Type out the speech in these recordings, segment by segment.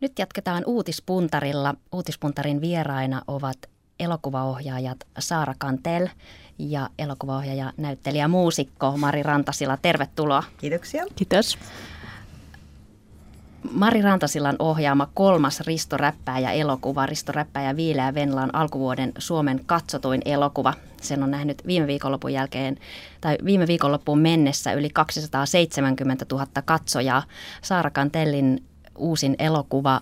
Nyt jatketaan uutispuntarilla. Uutispuntarin vieraina ovat elokuvaohjaajat Saara Kantel ja elokuvaohjaaja, näyttelijä, muusikko Mari Rantasila. Tervetuloa. Kiitoksia. Kiitos. Mari Rantasilan ohjaama kolmas Risto Räppääjä elokuva. Risto Räppääjä Viileä Venla on alkuvuoden Suomen katsotuin elokuva. Sen on nähnyt viime viikonlopun jälkeen, tai viime viikonloppuun mennessä yli 270 000 katsojaa. Saara Kantellin uusin elokuva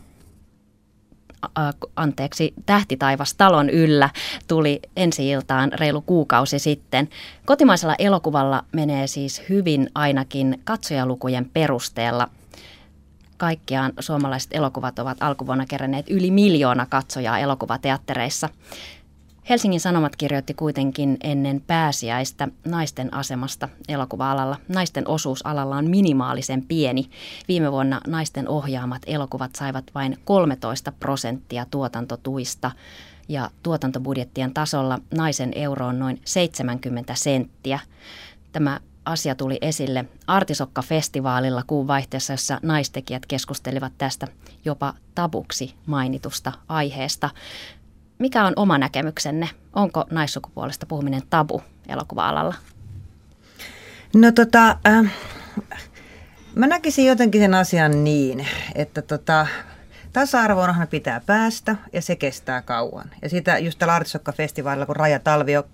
anteeksi, Tähtitaivas talon yllä tuli ensi iltaan reilu kuukausi sitten. Kotimaisella elokuvalla menee siis hyvin ainakin katsojalukujen perusteella. Kaikkiaan suomalaiset elokuvat ovat alkuvuonna keränneet yli miljoona katsojaa elokuvateattereissa. Helsingin Sanomat kirjoitti kuitenkin ennen pääsiäistä naisten asemasta elokuva-alalla. Naisten osuus alalla on minimaalisen pieni. Viime vuonna naisten ohjaamat elokuvat saivat vain 13 prosenttia tuotantotuista ja tuotantobudjettien tasolla naisen euro on noin 70 senttiä. Tämä asia tuli esille Artisokka-festivaalilla kuun vaihteessa, jossa naistekijät keskustelivat tästä jopa tabuksi mainitusta aiheesta. Mikä on oma näkemyksenne? Onko naissukupuolesta puhuminen tabu elokuva-alalla? No tota, äh, mä näkisin jotenkin sen asian niin, että tota, tasa-arvoonhan pitää päästä ja se kestää kauan. Ja sitä just tällä Artisokka-festivaalilla, kun Raja Talvio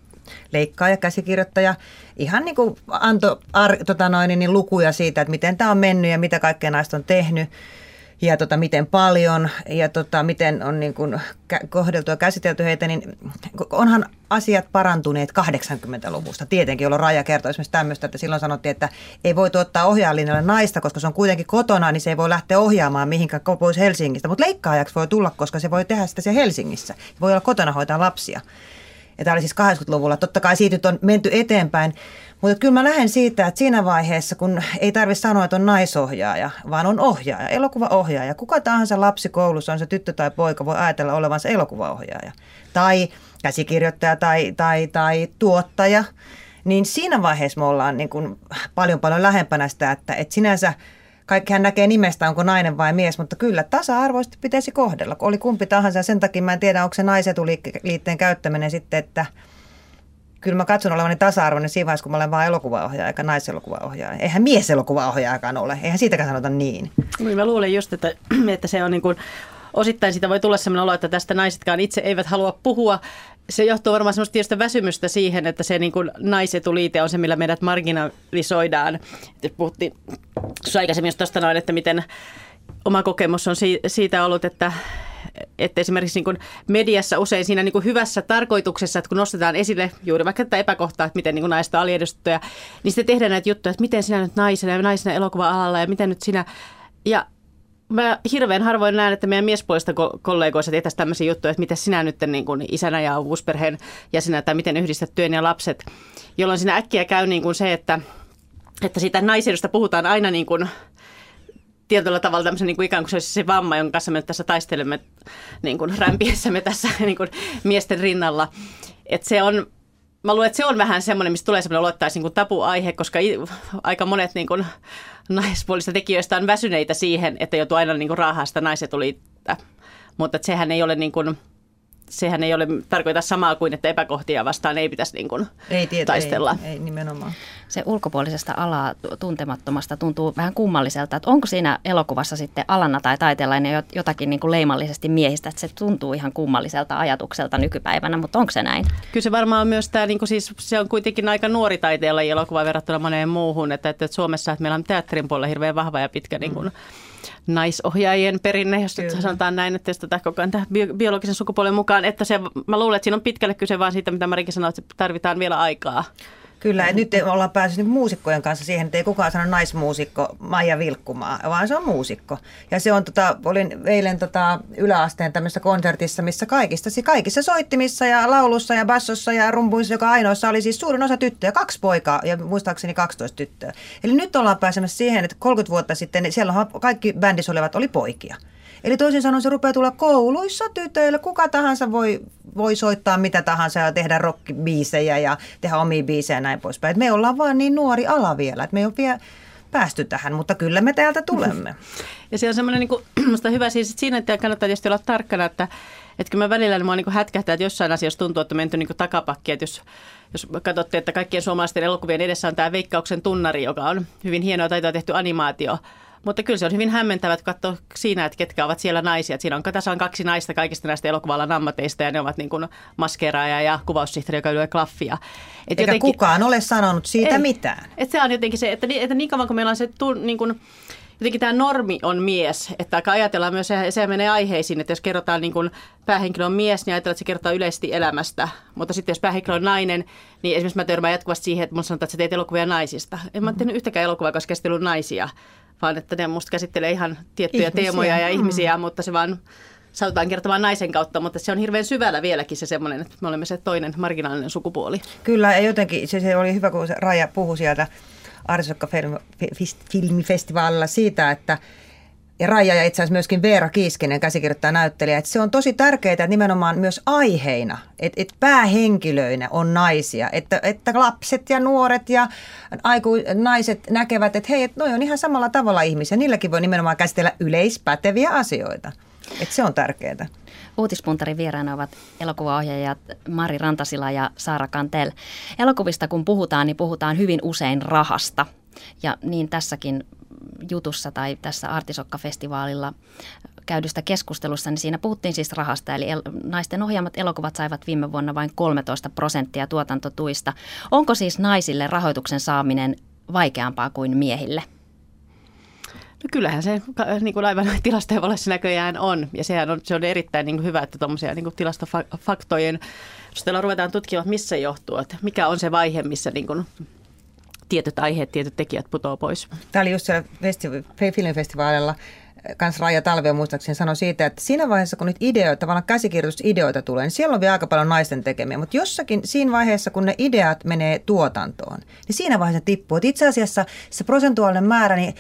leikkaaja, käsikirjoittaja, ihan niin kuin antoi ar, tota noin, niin lukuja siitä, että miten tämä on mennyt ja mitä kaikkea naista on tehnyt ja tota, miten paljon ja tota, miten on niin kuin kohdeltu ja käsitelty heitä, niin onhan asiat parantuneet 80-luvusta. Tietenkin, jolloin Raja kertoi esimerkiksi tämmöistä, että silloin sanottiin, että ei voi tuottaa ohjaajalinjalle naista, koska se on kuitenkin kotona, niin se ei voi lähteä ohjaamaan mihinkään pois Helsingistä. Mutta leikkaajaksi voi tulla, koska se voi tehdä sitä siellä Helsingissä. Voi olla kotona hoitaa lapsia. Ja tämä oli siis 80-luvulla. Totta kai siitä on menty eteenpäin. Mutta kyllä mä lähden siitä, että siinä vaiheessa, kun ei tarvitse sanoa, että on naisohjaaja, vaan on ohjaaja, elokuvaohjaaja. Kuka tahansa lapsi koulussa, on se tyttö tai poika, voi ajatella olevansa elokuvaohjaaja. Tai käsikirjoittaja tai, tai, tai tuottaja. Niin siinä vaiheessa me ollaan niin kuin paljon paljon lähempänä sitä, että, että sinänsä – kaikkihan näkee nimestä, onko nainen vai mies, mutta kyllä tasa-arvoisesti pitäisi kohdella. Oli kumpi tahansa, sen takia mä en tiedä, onko se naisetuliitteen käyttäminen sitten, että kyllä mä katson olevani tasa-arvoinen siinä vaiheessa, kun mä olen vain elokuvaohjaaja eikä naiselokuvaohjaaja. Eihän mieselokuvaohjaajakaan ole, eihän siitäkään sanota niin. Niin mä luulen just, että, että se on niin kuin osittain siitä voi tulla sellainen olo, että tästä naisetkaan itse eivät halua puhua se johtuu varmaan semmoista tietystä väsymystä siihen, että se niin naisetuliite on se, millä meidät marginalisoidaan. Puhuttiin aikaisemmin tuosta noin, että miten oma kokemus on siitä ollut, että että esimerkiksi niin kuin mediassa usein siinä niin kuin hyvässä tarkoituksessa, että kun nostetaan esille juuri vaikka tätä epäkohtaa, että miten niin kuin naista aliedustettuja, niin sitten tehdään näitä juttuja, että miten sinä nyt naisena ja naisena elokuva-alalla ja miten nyt sinä. Ja mä hirveän harvoin näen, että meidän miespuolista kollegoissa tehtäisiin tämmöisiä juttuja, että miten sinä nyt niin kuin isänä ja uusperheen jäsenä tai miten yhdistät työn ja lapset, jolloin siinä äkkiä käy niin kuin se, että, että siitä naisyydestä puhutaan aina niin kuin tietyllä tavalla tämmöisen niin kuin ikään kuin se, se vamma, jonka kanssa me tässä taistelemme niin kuin rämpiessämme tässä niin kuin miesten rinnalla. Että se on, mä luulen, että se on vähän semmoinen, mistä tulee semmoinen olottaisi niin tapuaihe, koska aika monet niin kuin, naispuolista tekijöistä on väsyneitä siihen, että joutuu aina niin kuin raahaa sitä naisetuliittä. Mutta sehän ei ole niin kuin, sehän ei ole tarkoita samaa kuin, että epäkohtia vastaan ei pitäisi niin kuin ei tietä, taistella. Ei, ei nimenomaan. Se ulkopuolisesta alaa tuntemattomasta tuntuu vähän kummalliselta, että onko siinä elokuvassa sitten alana tai taiteellainen jotakin niin kuin leimallisesti miehistä, että se tuntuu ihan kummalliselta ajatukselta nykypäivänä, mutta onko se näin? Kyllä se varmaan on myös tämä, niin kuin siis, se on kuitenkin aika nuori taiteella elokuva verrattuna moneen muuhun, että, että Suomessa että meillä on teatterin puolella hirveän vahva ja pitkä niin kuin, mm naisohjaajien perinne, jos Kyllä. sanotaan näin, että testataan koko ajan biologisen sukupuolen mukaan. Että se, mä luulen, että siinä on pitkälle kyse vaan siitä, mitä Marikin sanoi, että tarvitaan vielä aikaa. Kyllä, että nyt ollaan päässyt niin muusikkojen kanssa siihen, että ei kukaan sano naismuusikko Maija Vilkkumaa, vaan se on muusikko. Ja se on, tota, olin eilen tota, yläasteen tämmöisessä konsertissa, missä kaikista, kaikissa soittimissa ja laulussa ja bassossa ja rumpuissa, joka ainoassa oli siis suurin osa tyttöjä, kaksi poikaa ja muistaakseni 12 tyttöä. Eli nyt ollaan pääsemässä siihen, että 30 vuotta sitten siellä kaikki bändissä olevat oli poikia. Eli toisin sanoen se rupeaa tulla kouluissa tytöille. Kuka tahansa voi, voi soittaa mitä tahansa ja tehdä rockbiisejä ja tehdä omia biisejä ja näin poispäin. Et me ollaan vaan niin nuori ala vielä. Et me ei ole vielä päästy tähän, mutta kyllä me täältä tulemme. Ja se on semmoinen niin kuin, hyvä siis, että siinä että kannattaa tietysti olla tarkkana, että, että kyllä mä välillä niin mua niin hätkähtää, että jossain asiassa tuntuu, että menty niin takapakki, että jos jos katsotte, että kaikkien suomalaisten elokuvien edessä on tämä Veikkauksen tunnari, joka on hyvin hienoa taitoa tehty animaatio, mutta kyllä se on hyvin hämmentävä, että katsoa siinä, että ketkä ovat siellä naisia. Että siinä on, tässä on kaksi naista kaikista näistä elokuvalan ammateista ja ne ovat niin kuin maskeraaja ja kuvaussihteeri, joka lyö klaffia. Et Eikä jotenkin, kukaan ole sanonut siitä ei, mitään. Että se on jotenkin se, että, että niin kauan kuin meillä on se niin kuin, jotenkin tämä normi on mies, että aika ajatellaan myös, se, se menee aiheisiin, että jos kerrotaan niin kuin päähenkilö on mies, niin ajatellaan, että se kertoo yleisesti elämästä. Mutta sitten jos päähenkilö on nainen, niin esimerkiksi mä törmään jatkuvasti siihen, että mun sanotaan, että sä teet elokuvia naisista. En mä tehnyt yhtäkään elokuvaa, koska käsitellyt naisia, vaan että ne musta käsittelee ihan tiettyjä ihmisiä. teemoja ja mm. ihmisiä, mutta se vaan saatetaan kertomaan naisen kautta, mutta se on hirveän syvällä vieläkin se semmoinen, että me olemme se toinen marginaalinen sukupuoli. Kyllä, ja jotenkin se, se oli hyvä, kun Raja puhui sieltä Arsokka filmifestivaalilla siitä, että ja Raija ja itse asiassa myöskin Veera Kiiskinen, käsikirjoittaa näyttelijä, että se on tosi tärkeää, että nimenomaan myös aiheina, että, että päähenkilöinä on naisia, että, että lapset ja nuoret ja aiku, naiset näkevät, että hei, että noi on ihan samalla tavalla ihmisiä, niilläkin voi nimenomaan käsitellä yleispäteviä asioita, että se on tärkeää. Uutispuntarin vieraana ovat elokuvaohjaajat Mari Rantasila ja Saara Kantel. Elokuvista kun puhutaan, niin puhutaan hyvin usein rahasta. Ja niin tässäkin jutussa tai tässä Artisokka-festivaalilla käydystä keskustelussa, niin siinä puhuttiin siis rahasta. Eli el- naisten ohjaamat elokuvat saivat viime vuonna vain 13 prosenttia tuotantotuista. Onko siis naisille rahoituksen saaminen vaikeampaa kuin miehille? No kyllähän se niin kuin aivan tilastojen valossa näköjään on. Ja sehän on, se on erittäin niin kuin hyvä, että tuommoisia niin tilastofaktojen, täällä ruvetaan tutkimaan, missä johtuu, että mikä on se vaihe, missä niin kuin tietyt aiheet, tietyt tekijät putoaa pois. Tämä oli just siellä festi- filmifestivaalilla kans Raija Talvio muistaakseni sanoi siitä, että siinä vaiheessa, kun nyt ideoita, tavallaan käsikirjoitusideoita tulee, niin siellä on vielä aika paljon naisten tekemiä. Mutta jossakin siinä vaiheessa, kun ne ideat menee tuotantoon, niin siinä vaiheessa tippuu. Et itse asiassa se prosentuaalinen määrä, niin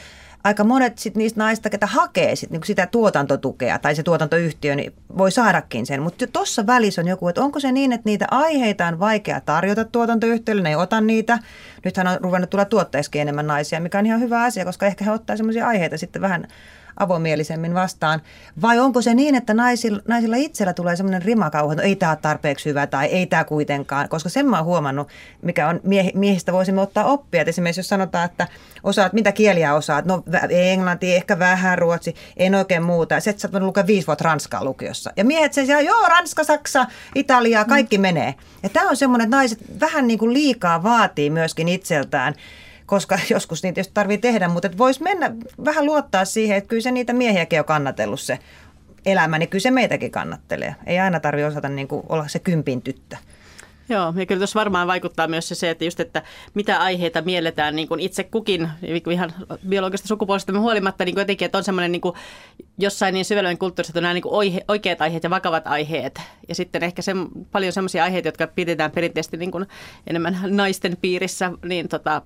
aika monet sit niistä naista, ketä hakee sit niinku sitä tuotantotukea tai se tuotantoyhtiö, niin voi saadakin sen. Mutta tuossa välissä on joku, että onko se niin, että niitä aiheita on vaikea tarjota tuotantoyhtiöille, ne ei ota niitä. Nythän on ruvennut tulla tuotteissakin enemmän naisia, mikä on ihan hyvä asia, koska ehkä he ottaa sellaisia aiheita sitten vähän avomielisemmin vastaan. Vai onko se niin, että naisilla, naisilla itsellä tulee semmoinen rimakauha, että ei tämä ole tarpeeksi hyvä tai ei tämä kuitenkaan, koska sen mä oon huomannut, mikä on mie- miehistä voisimme ottaa oppia. Et esimerkiksi jos sanotaan, että osaat, mitä kieliä osaat, no englanti, ehkä vähän ruotsi, en oikein muuta. Sitten sä lukea viisi vuotta ranskaa lukiossa. Ja miehet se joo, Ranska, Saksa, Italia, kaikki mm. menee. Ja tämä on semmoinen, että naiset vähän niin kuin liikaa vaatii myöskin itseltään koska joskus niitä jos tarvii tehdä, mutta voisi mennä vähän luottaa siihen, että kyllä se niitä miehiäkin on kannatellut se elämä, niin kyllä se meitäkin kannattelee. Ei aina tarvitse osata niin kuin olla se kympin tyttö. Joo, ja kyllä tuossa varmaan vaikuttaa myös se, että, just, että mitä aiheita mielletään niin kuin itse kukin, niin ihan biologista sukupuolesta huolimatta, niin kuin jotenkin, että on semmoinen niin jossain niin syvällinen kulttuurissa, että on nämä niin kuin oikeat aiheet ja vakavat aiheet. Ja sitten ehkä se, paljon semmoisia aiheita, jotka pidetään perinteisesti niin kuin enemmän naisten piirissä, niin tota,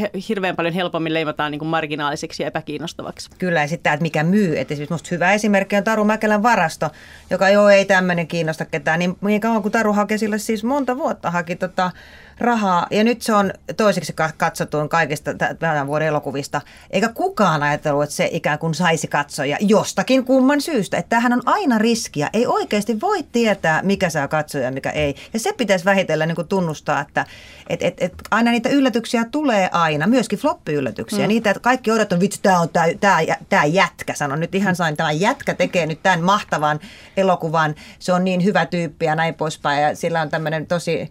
he, hirveän paljon helpommin leimataan niin kuin marginaalisiksi ja epäkiinnostavaksi. Kyllä, ja sitten että mikä myy. Että esimerkiksi musta hyvä esimerkki on Taru Mäkelän varasto, joka joo, ei tämmöinen kiinnosta ketään. Niin, niin kauan kuin Taru hakee sille siis monta vuotta haki tota, rahaa ja nyt se on toiseksi katsotuin kaikista tämän vuoden elokuvista. Eikä kukaan ajatellut, että se ikään kuin saisi katsoja jostakin kumman syystä. Että tämähän on aina riskiä. Ei oikeasti voi tietää, mikä saa katsoja ja mikä ei. Ja se pitäisi vähitellen niin kuin tunnustaa, että et, et, et aina niitä yllätyksiä tulee aina, myöskin floppi-yllätyksiä. Mm. Niitä, että kaikki odottavat, vitsi, tämä on tämä, tämä, tämä jätkä. Sanon nyt ihan sain, tämä jätkä tekee nyt tämän mahtavan elokuvan. Se on niin hyvä tyyppi ja näin poispäin. Ja sillä on tämmöinen tosi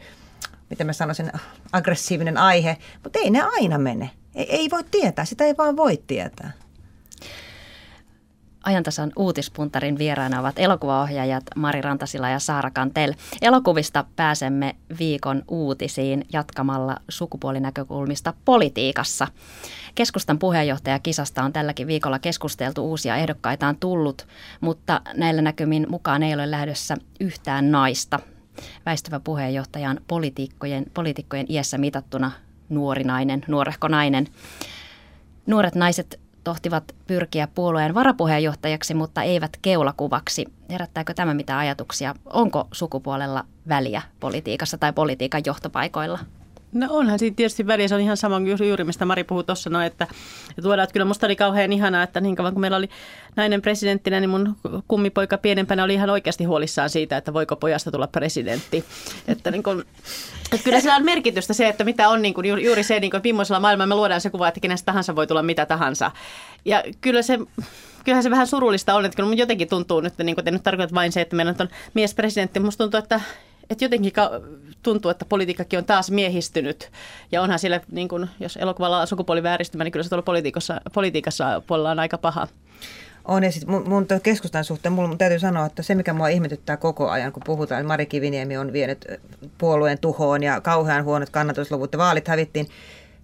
miten mä sanoisin, aggressiivinen aihe, mutta ei ne aina mene. Ei, ei voi tietää, sitä ei vaan voi tietää. Ajantasan uutispuntarin vieraana ovat elokuvaohjaajat Mari Rantasila ja Saara Kantel. Elokuvista pääsemme viikon uutisiin jatkamalla sukupuolinäkökulmista politiikassa. Keskustan puheenjohtaja kisasta on tälläkin viikolla keskusteltu, uusia ehdokkaita on tullut, mutta näillä näkymin mukaan ei ole lähdössä yhtään naista väistyvä puheenjohtaja on poliitikkojen, poliitikkojen iässä mitattuna nuori nainen, nuorehko nainen. Nuoret naiset tohtivat pyrkiä puolueen varapuheenjohtajaksi, mutta eivät keulakuvaksi. Herättääkö tämä mitä ajatuksia? Onko sukupuolella väliä politiikassa tai politiikan johtopaikoilla? No onhan siinä tietysti väliä, se on ihan sama juuri, mistä Mari puhui tuossa, no, että, että tuodaan, että kyllä musta oli kauhean ihanaa, että niin kauan kun meillä oli nainen presidenttinä, niin mun kummipoika pienempänä oli ihan oikeasti huolissaan siitä, että voiko pojasta tulla presidentti. Että, niin kuin, että kyllä sillä on merkitystä se, että mitä on niin kuin, juuri se, niin kuin, että millaisella maailmalla me luodaan se kuva, että kenestä tahansa voi tulla mitä tahansa. Ja kyllä se kyllähän se vähän surullista on, että kyllä mun jotenkin tuntuu nyt, niin kuin, että nyt tarkoitat vain se, että meillä on miespresidentti, musta tuntuu, että että jotenkin tuntuu, että politiikkakin on taas miehistynyt. Ja onhan siellä, niin kun, jos elokuvalla sukupuoli vääristymä, niin kyllä se tuolla politiikassa, politiikassa puolella on aika paha. On, ja sitten mun, mun keskustan suhteen, mun täytyy sanoa, että se mikä mua ihmetyttää koko ajan, kun puhutaan, että Mari Kiviniemi on vienyt puolueen tuhoon ja kauhean huonot kannatusluvut ja vaalit hävittiin,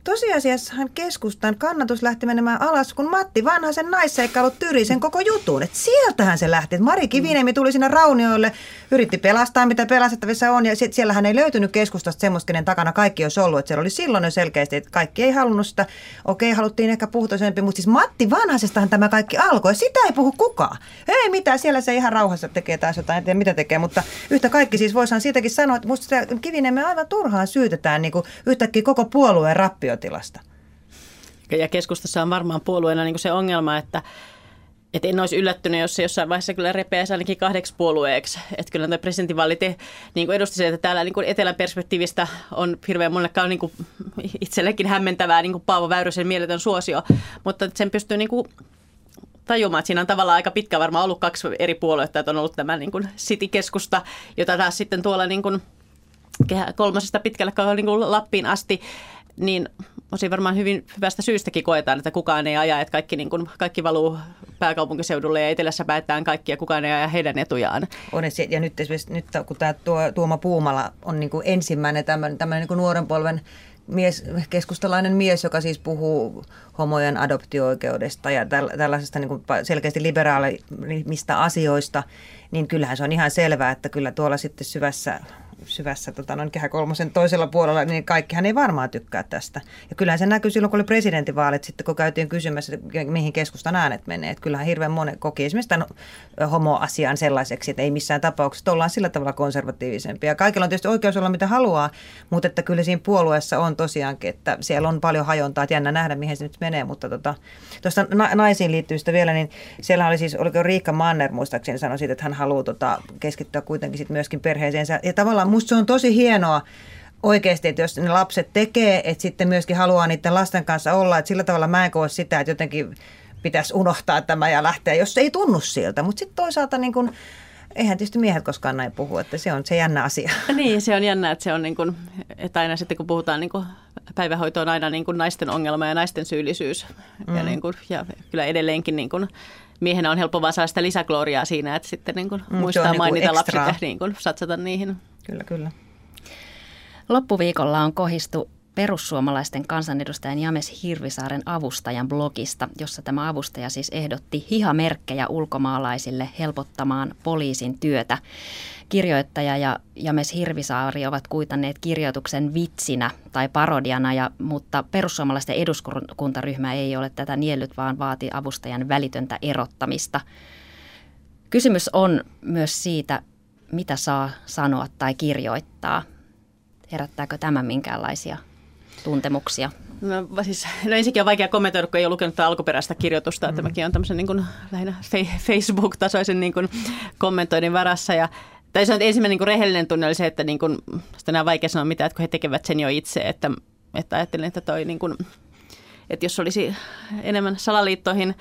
Tosiasiassahan keskustan kannatus lähti menemään alas, kun Matti Vanhasen naisseikkailu tyri sen koko jutun. Et sieltähän se lähti. Et Mari Kiviniemi tuli sinne raunioille, yritti pelastaa mitä pelastettavissa on. Ja sit siellähän ei löytynyt keskustasta semmoista, kenen takana kaikki olisi ollut. Et siellä oli silloin jo selkeästi, että kaikki ei halunnut sitä. Okei, haluttiin ehkä puhtoisempi, mutta siis Matti Vanhasestahan tämä kaikki alkoi. Sitä ei puhu kukaan. Ei mitään, siellä se ihan rauhassa tekee taas jotain, en tiedä mitä tekee. Mutta yhtä kaikki siis voisihan siitäkin sanoa, että musta Kiviniemi aivan turhaan syytetään niin kuin yhtäkkiä koko puolueen rappio tilasta. Ja keskustassa on varmaan puolueena niin se ongelma, että et en olisi yllättynyt, jos se jossain vaiheessa kyllä repeäisi ainakin kahdeksi puolueeksi. Että kyllä tämä presidentinvaali niin edusti se, että täällä niin kuin etelän perspektiivistä on hirveän monelle niin kuin itsellekin hämmentävää niin kuin Paavo Väyrysen mieletön suosio. Mutta sen pystyy niin kuin tajumaan, että siinä on tavallaan aika pitkä varmaan ollut kaksi eri puoluetta, että on ollut tämä niin kuin City-keskusta, jota taas sitten tuolla niin kuin kolmosesta pitkällä niin kuin Lappiin asti niin osin varmaan hyvin hyvästä syystäkin koetaan, että kukaan ei aja, että kaikki, niin kuin, kaikki valuu pääkaupunkiseudulle ja etelässä päätetään kaikki ja kukaan ei aja heidän etujaan. On, ja nyt esimerkiksi nyt, kun tämä tuo, Tuoma Puumala on niin kuin ensimmäinen tämmöinen, tämmöinen niin nuoren polven mies, keskustalainen mies, joka siis puhuu homojen adoptio-oikeudesta ja tällaisesta niin selkeästi liberaalimista asioista, niin kyllähän se on ihan selvää, että kyllä tuolla sitten syvässä syvässä tota, noin kehä kolmosen toisella puolella, niin kaikkihan ei varmaan tykkää tästä. Ja kyllähän se näkyy silloin, kun oli presidentinvaalit, sitten kun käytiin kysymässä, että mihin keskustan äänet menee. Että kyllähän hirveän monen koki esimerkiksi tämän homoasian sellaiseksi, että ei missään tapauksessa ollaan sillä tavalla konservatiivisempia. Kaikilla on tietysti oikeus olla mitä haluaa, mutta että kyllä siinä puolueessa on tosiaankin, että siellä on paljon hajontaa, että jännä nähdä, mihin se nyt menee. Mutta tota, tuosta na- naisiin liittyvistä vielä, niin siellä oli siis, oliko Riikka Manner muistaakseni sanoi siitä, että hän haluaa tota, keskittyä kuitenkin sit myöskin perheeseensä. Ja tavallaan musta se on tosi hienoa oikeasti, että jos ne lapset tekee, että sitten myöskin haluaa niiden lasten kanssa olla, että sillä tavalla mä en koe sitä, että jotenkin pitäisi unohtaa tämä ja lähteä, jos se ei tunnu siltä. Mutta sitten toisaalta niin kun, eihän tietysti miehet koskaan näin puhu, että se on se jännä asia. Niin, se on jännä, että se on niin kuin, että aina sitten kun puhutaan niin kuin päivähoito on aina niin kuin naisten ongelma ja naisten syyllisyys. Mm. Ja, niin kuin, ja kyllä edelleenkin niin kuin, miehenä on helppo vaan saada sitä lisägloriaa siinä, että sitten niin kuin, mm, muistaa niin mainita lapset ja niin kuin, satsata niihin. Kyllä, kyllä. Loppuviikolla on kohistu perussuomalaisten kansanedustajan James Hirvisaaren avustajan blogista, jossa tämä avustaja siis ehdotti hihamerkkejä ulkomaalaisille helpottamaan poliisin työtä. Kirjoittaja ja James Hirvisaari ovat kuitanneet kirjoituksen vitsinä tai parodiana, ja, mutta perussuomalaisten eduskuntaryhmä ei ole tätä niellyt, vaan vaati avustajan välitöntä erottamista. Kysymys on myös siitä, mitä saa sanoa tai kirjoittaa. Herättääkö tämä minkäänlaisia tuntemuksia? No, siis, no ensinnäkin on vaikea kommentoida, kun ei ole lukenut tätä alkuperäistä kirjoitusta, mm. että mäkin on tämmöisen niin kuin, lähinnä Facebook-tasoisen niin kuin, kommentoinnin varassa. Ja, tai se on ensimmäinen niin kuin, rehellinen tunne oli se, että niin kuin, sitä on vaikea sanoa mitään, että kun he tekevät sen jo itse, että, että ajattelin, että toi niin kuin, että jos olisi enemmän salaliittoihin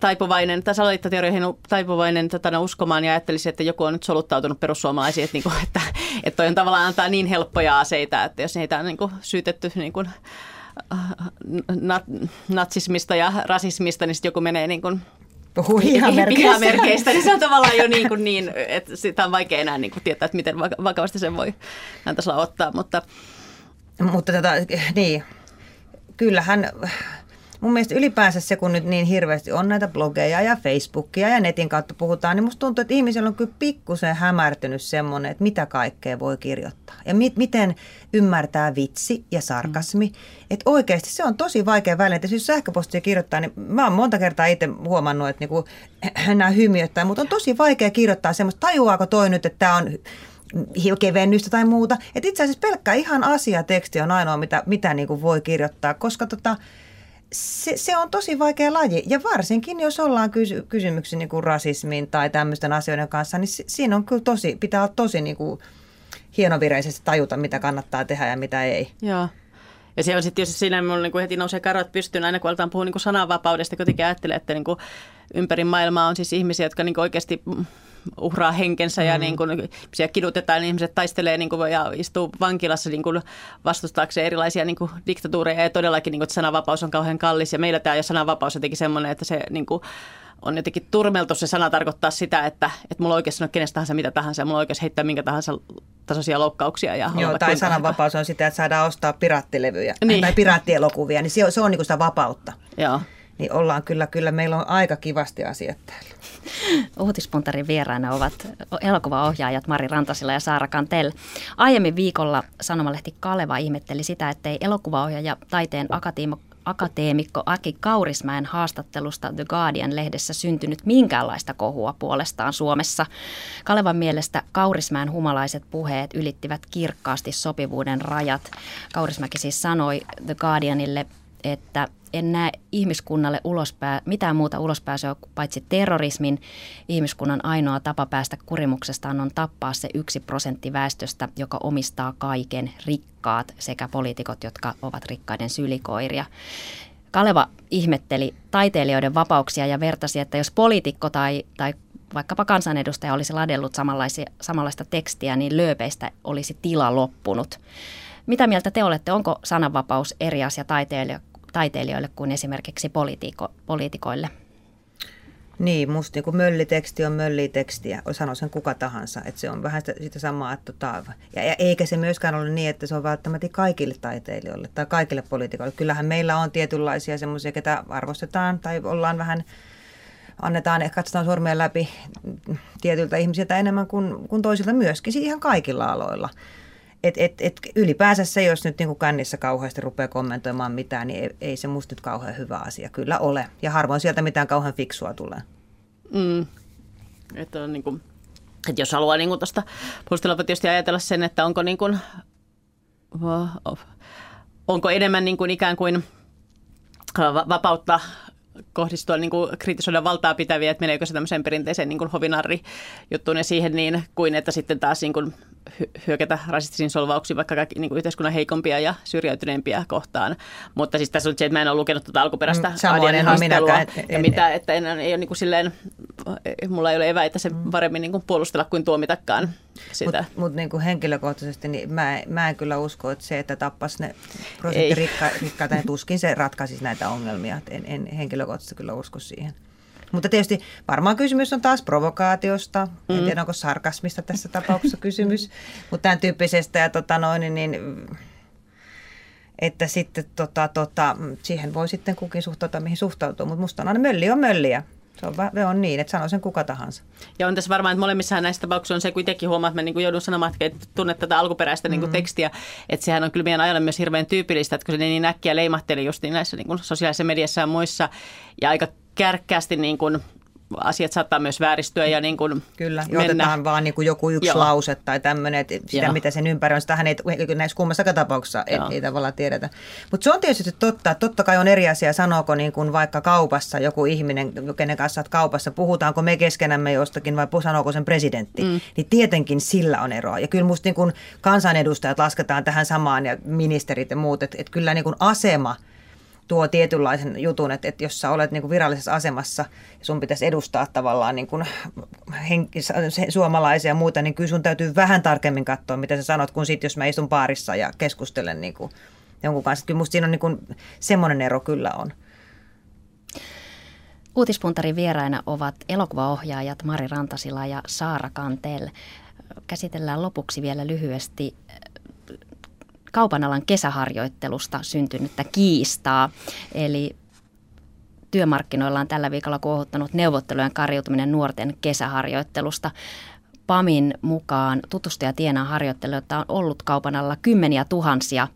taipuvainen tai salaliittoteorioihin taipuvainen tota, no, uskomaan ja ajattelisi, että joku on nyt soluttautunut perussuomalaisiin, että, niin kuin, että, että toi on tavallaan antaa niin helppoja aseita, että jos heitä on niin kuin, syytetty niin kuin, nat, natsismista ja rasismista, niin sitten joku menee niin kuin, puhuu hihamerkeistä. niin se on tavallaan jo niin, kuin niin että sitä on vaikea enää niin kuin tietää, että miten vakavasti sen voi tasolla ottaa, mutta... Mutta tätä, tota, niin, kyllähän mun mielestä ylipäänsä se, kun nyt niin hirveästi on näitä blogeja ja Facebookia ja netin kautta puhutaan, niin musta tuntuu, että ihmisellä on kyllä pikkusen hämärtynyt semmoinen, että mitä kaikkea voi kirjoittaa. Ja mi- miten ymmärtää vitsi ja sarkasmi. Mm. Että oikeasti se on tosi vaikea väline. Että jos sähköpostia kirjoittaa, niin mä oon monta kertaa itse huomannut, että niinku, nämä hymiöttää, mutta on tosi vaikea kirjoittaa semmoista, tajuaako toi nyt, että tämä on kevennystä tai muuta. Et itse asiassa pelkkä ihan asiateksti on ainoa, mitä, mitä niin kuin voi kirjoittaa, koska tota, se, se on tosi vaikea laji. Ja varsinkin, jos ollaan kysy, kysymyksiä niin kuin rasismin tai tämmöisten asioiden kanssa, niin siinä on kyllä tosi, pitää olla tosi niin kuin hienovireisesti tajuta, mitä kannattaa tehdä ja mitä ei. Joo. Ja se on sitten tietysti siinä, että niin heti nousee karot pystyyn aina, kun aletaan puhua niin sananvapaudesta, kuitenkin ajattelee, että niin kuin ympäri maailmaa on siis ihmisiä, jotka niin oikeasti uhraa henkensä ja mm. niin kuin, ihmisiä kidutetaan, niin ihmiset taistelee niin kuin, ja istuu vankilassa niin kuin, vastustaakseen erilaisia niin kuin, diktatuureja ja todellakin niin kuin, että sananvapaus on kauhean kallis ja meillä tämä jo sananvapaus on jotenkin semmoinen, että se niin kuin, on jotenkin turmeltu se sana tarkoittaa sitä, että, että mulla on oikeus sanoa kenestä tahansa mitä tahansa ja mulla on oikeus heittää minkä tahansa tasoisia loukkauksia. Ja Joo, tai sananvapaus on sitä, että saadaan ostaa piraattilevyjä niin. tai piraattielokuvia, niin se on, se on niin kuin sitä vapautta. Joo. Niin ollaan kyllä, kyllä, meillä on aika kivasti asiat täällä. Uutispuntarin vieraina ovat elokuvaohjaajat Mari Rantasila ja Saara Kantel. Aiemmin viikolla Sanomalehti Kaleva ihmetteli sitä, ettei elokuvaohjaaja taiteen akateemikko akateemikko Aki Kaurismäen haastattelusta The Guardian-lehdessä syntynyt minkäänlaista kohua puolestaan Suomessa. Kalevan mielestä Kaurismäen humalaiset puheet ylittivät kirkkaasti sopivuuden rajat. Kaurismäki siis sanoi The Guardianille, että en näe ihmiskunnalle ulospää, mitään muuta ulospääsyä paitsi terrorismin. Ihmiskunnan ainoa tapa päästä kurimuksestaan on tappaa se yksi prosentti väestöstä, joka omistaa kaiken rikkaat sekä poliitikot, jotka ovat rikkaiden sylikoiria. Kaleva ihmetteli taiteilijoiden vapauksia ja vertasi, että jos poliitikko tai, tai vaikkapa kansanedustaja olisi ladellut samanlaista tekstiä, niin lööpeistä olisi tila loppunut. Mitä mieltä te olette? Onko sananvapaus eri asia taiteilija, taiteilijoille kuin esimerkiksi poliitiko, poliitikoille? Niin, musta niin mölliteksti on möllitekstiä, sano sen kuka tahansa, että se on vähän sitä, sitä samaa, että tota, ja, ja eikä se myöskään ole niin, että se on välttämättä kaikille taiteilijoille tai kaikille poliitikoille. Kyllähän meillä on tietynlaisia semmoisia, ketä arvostetaan tai ollaan vähän annetaan, ehkä katsotaan sormien läpi tietyiltä ihmisiltä enemmän kuin, kuin toisilta myöskin, ihan kaikilla aloilla. Et, et, et ylipäänsä se, jos nyt niin kuin kännissä kauheasti rupeaa kommentoimaan mitään, niin ei, ei se musta nyt kauhean hyvä asia kyllä ole. Ja harvoin sieltä mitään kauhean fiksua tulee. Mm. Että on niin kuin, että jos haluaa niin tuosta puolustella, tietysti ajatella sen, että onko, niin kuin, onko enemmän niin kuin ikään kuin vapautta kohdistua niin kuin kritisoida valtaa pitäviä, että meneekö se tämmöiseen perinteiseen niin kuin hovinarri-juttuun ja siihen niin, kuin että sitten taas niin kuin hyökätä rasistisiin solvauksiin vaikka kaikki niin kuin yhteiskunnan heikompia ja syrjäytyneempiä kohtaan. Mutta siis tässä on se, että mä en ole lukenut tuota alkuperäistä mm, Adianin haastelua. Ja mitä, että en, ei ole niin kuin silleen, mulla ei ole eväitä se mm. paremmin niin kuin puolustella kuin tuomitakaan sitä. Mutta mut niin henkilökohtaisesti niin mä, mä en kyllä usko, että se, että tappas ne prosenttirikkaita, niin tuskin se ratkaisisi näitä ongelmia. En, en henkilökohtaisesti kyllä usko siihen. Mutta tietysti varmaan kysymys on taas provokaatiosta. En mm. tiedä, onko sarkasmista tässä tapauksessa kysymys. Mutta tämän tyyppisestä ja tota noin, niin että sitten tota, tota, siihen voi sitten kukin suhtautua, mihin suhtautuu. Mutta musta on aina mölli on mölliä. Se on, se on niin, että sanoo sen kuka tahansa. Ja on tässä varmaan, että molemmissa näissä tapauksissa on se, kun itsekin huomaa, että mä niin joudun sanomaan, että tunnet tätä alkuperäistä niin mm. tekstiä, että sehän on kyllä meidän ajalle myös hirveän tyypillistä, että kun se niin äkkiä leimahteli just niin näissä niin kuin sosiaalisessa mediassa ja muissa, ja aika kärkkäästi niin kuin asiat saattaa myös vääristyä ja niin kuin Kyllä, mennä. otetaan vaan niin kuin joku yksi Joo. lause tai tämmöinen, että sitä Joo. mitä sen ympäri on, sitähän ei näissä kummassakaan tapauksessa ei, ei tavallaan tiedetä. Mutta se on tietysti totta, totta kai on eri asia, sanooko niin kuin vaikka kaupassa joku ihminen, kenen kanssa olet kaupassa, puhutaanko me keskenämme jostakin vai sanooko sen presidentti, mm. niin tietenkin sillä on eroa. Ja kyllä musta niin kuin kansanedustajat lasketaan tähän samaan ja ministerit ja muut, että, että kyllä niin kuin asema – tuo tietynlaisen jutun, että, että jos sä olet niin kuin virallisessa asemassa ja sun pitäisi edustaa tavallaan niin kuin henki, suomalaisia ja muuta, niin kyllä sun täytyy vähän tarkemmin katsoa, mitä sä sanot, kun sitten jos mä istun baarissa ja keskustelen niin kuin jonkun kanssa. Kyllä musta siinä on niin kuin, semmoinen ero kyllä on. Uutispuntarin vieraina ovat elokuvaohjaajat Mari Rantasila ja Saara Kantel. Käsitellään lopuksi vielä lyhyesti kaupan alan kesäharjoittelusta syntynyttä kiistaa. Eli työmarkkinoilla on tällä viikolla kuohuttanut neuvottelujen karjutuminen nuorten kesäharjoittelusta. PAMin mukaan tutustuja tienaa harjoittelijoita on ollut kaupan alla kymmeniä tuhansia,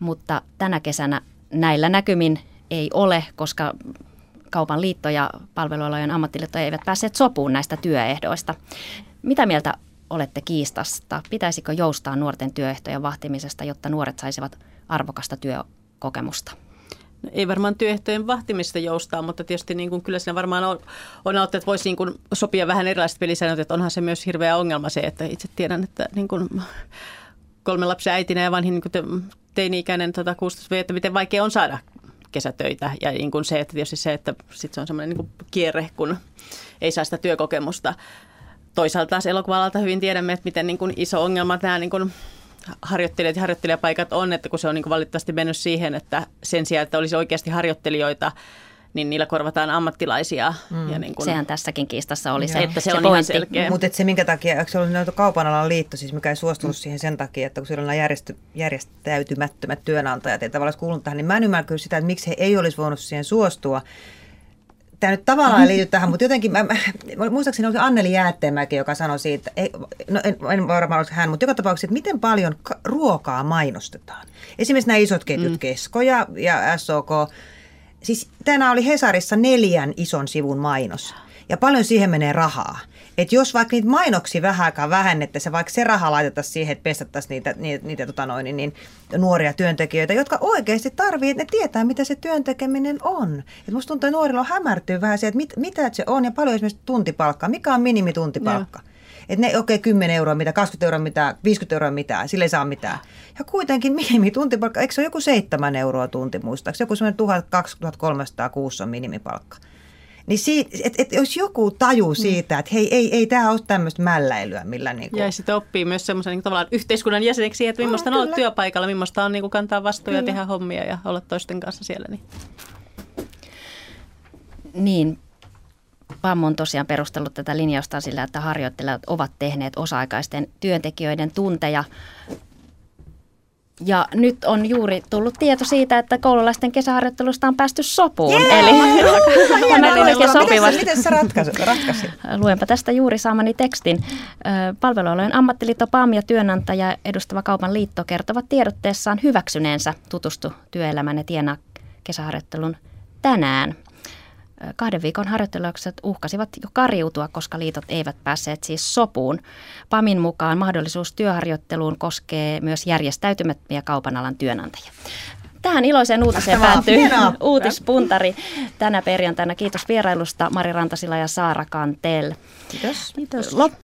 mutta tänä kesänä näillä näkymin ei ole, koska kaupan liitto ja palvelualojen ammattiliitto eivät päässeet sopuun näistä työehdoista. Mitä mieltä olette kiistasta. Pitäisikö joustaa nuorten työehtojen vahtimisesta, jotta nuoret saisivat arvokasta työkokemusta? No, ei varmaan työehtojen vahtimista joustaa, mutta tietysti niin kuin, kyllä siinä varmaan on, on että voisi niin kuin, sopia vähän erilaiset pelisäännöt, että onhan se myös hirveä ongelma se, että itse tiedän, että niin kuin, kolmen lapsen äitinä ja vanhin niin teini-ikäinen tota, 16 että miten vaikea on saada kesätöitä ja niin kuin se, että tietysti se, että sit se on semmoinen niin kierre, kun ei saa sitä työkokemusta. Toisaalta taas elokuva hyvin tiedämme, että miten niin kuin iso ongelma tämä niin kuin harjoittelijat ja harjoittelijapaikat on, että kun se on niin kuin valitettavasti mennyt siihen, että sen sijaan, että olisi oikeasti harjoittelijoita, niin niillä korvataan ammattilaisia. Mm. Ja niin kun, Sehän tässäkin kiistassa oli se, että se, se on ihan selkeä. Mutta se minkä takia, eikö se ollut kaupan alan liitto, siis mikä ei suostunut mm. siihen sen takia, että kun siellä on nämä järjesty, järjestäytymättömät työnantajat, ei tavallaan kuulunut tähän, niin mä en ymmärrä sitä, että miksi he ei olisi voinut siihen suostua tämä nyt tavallaan liity tähän, mutta jotenkin, mä, mä, muistaakseni oli Anneli Jäätteenmäki, joka sanoi siitä, ei, no en, en varmaan olisi hän, mutta joka tapauksessa, että miten paljon ruokaa mainostetaan. Esimerkiksi nämä isot ketjut, mm. Kesko ja, ja SOK, siis tänään oli Hesarissa neljän ison sivun mainos. Ja paljon siihen menee rahaa. Et jos vaikka niitä mainoksia vähän aikaa vähennettäisiin, vaikka se raha laitettaisiin siihen, että pestattaisiin niitä, niitä, niitä tota noin, niin, niin, nuoria työntekijöitä, jotka oikeasti tarvii, että ne tietää, mitä se työntekeminen on. Et musta tuntuu, että nuorilla on hämärtyy vähän se, että mit, mitä se on ja paljon esimerkiksi tuntipalkkaa. Mikä on minimituntipalkka? Että ne, okei, okay, 10 euroa mitä, 20 euroa mitä, 50 euroa mitä, sille ei saa mitään. Ja kuitenkin minimituntipalkka, eikö se ole joku 7 euroa tunti muistaakseni? Joku semmoinen 1300 kuussa on minimipalkka. Niin siitä, et, et jos joku taju mm. siitä, että hei, ei, ei tämä ole tämmöistä mälläilyä, millä niin kuin... Ja sitten oppii myös semmoisen niin tavallaan yhteiskunnan jäseneksi, että millaista on olla työpaikalla, millaista on niin kuin kantaa vastuuja, kyllä. tehdä hommia ja olla toisten kanssa siellä. Niin, niin PAM on tosiaan perustellut tätä linjausta sillä, että harjoittelijat ovat tehneet osa-aikaisten työntekijöiden tunteja ja nyt on juuri tullut tieto siitä, että koululaisten kesäharjoittelusta on päästy sopuun. Yeah! Eli on oikein sopivasti. Miten se ratkaisi? ratkaisi? Luenpa tästä juuri saamani tekstin. Palvelualojen ammattiliitto PAM ja työnantaja edustava kaupan liitto kertovat tiedotteessaan hyväksyneensä tutustu työelämän ja tienaa kesäharjoittelun tänään kahden viikon harjoittelukset uhkasivat jo kariutua, koska liitot eivät päässeet siis sopuun. PAMin mukaan mahdollisuus työharjoitteluun koskee myös järjestäytymättömiä kaupan alan työnantajia. Tähän iloiseen uutiseen päättyy uutispuntari tänä perjantaina. Kiitos vierailusta Mari Rantasila ja Saara Kantel. Kiitos. Kiitos.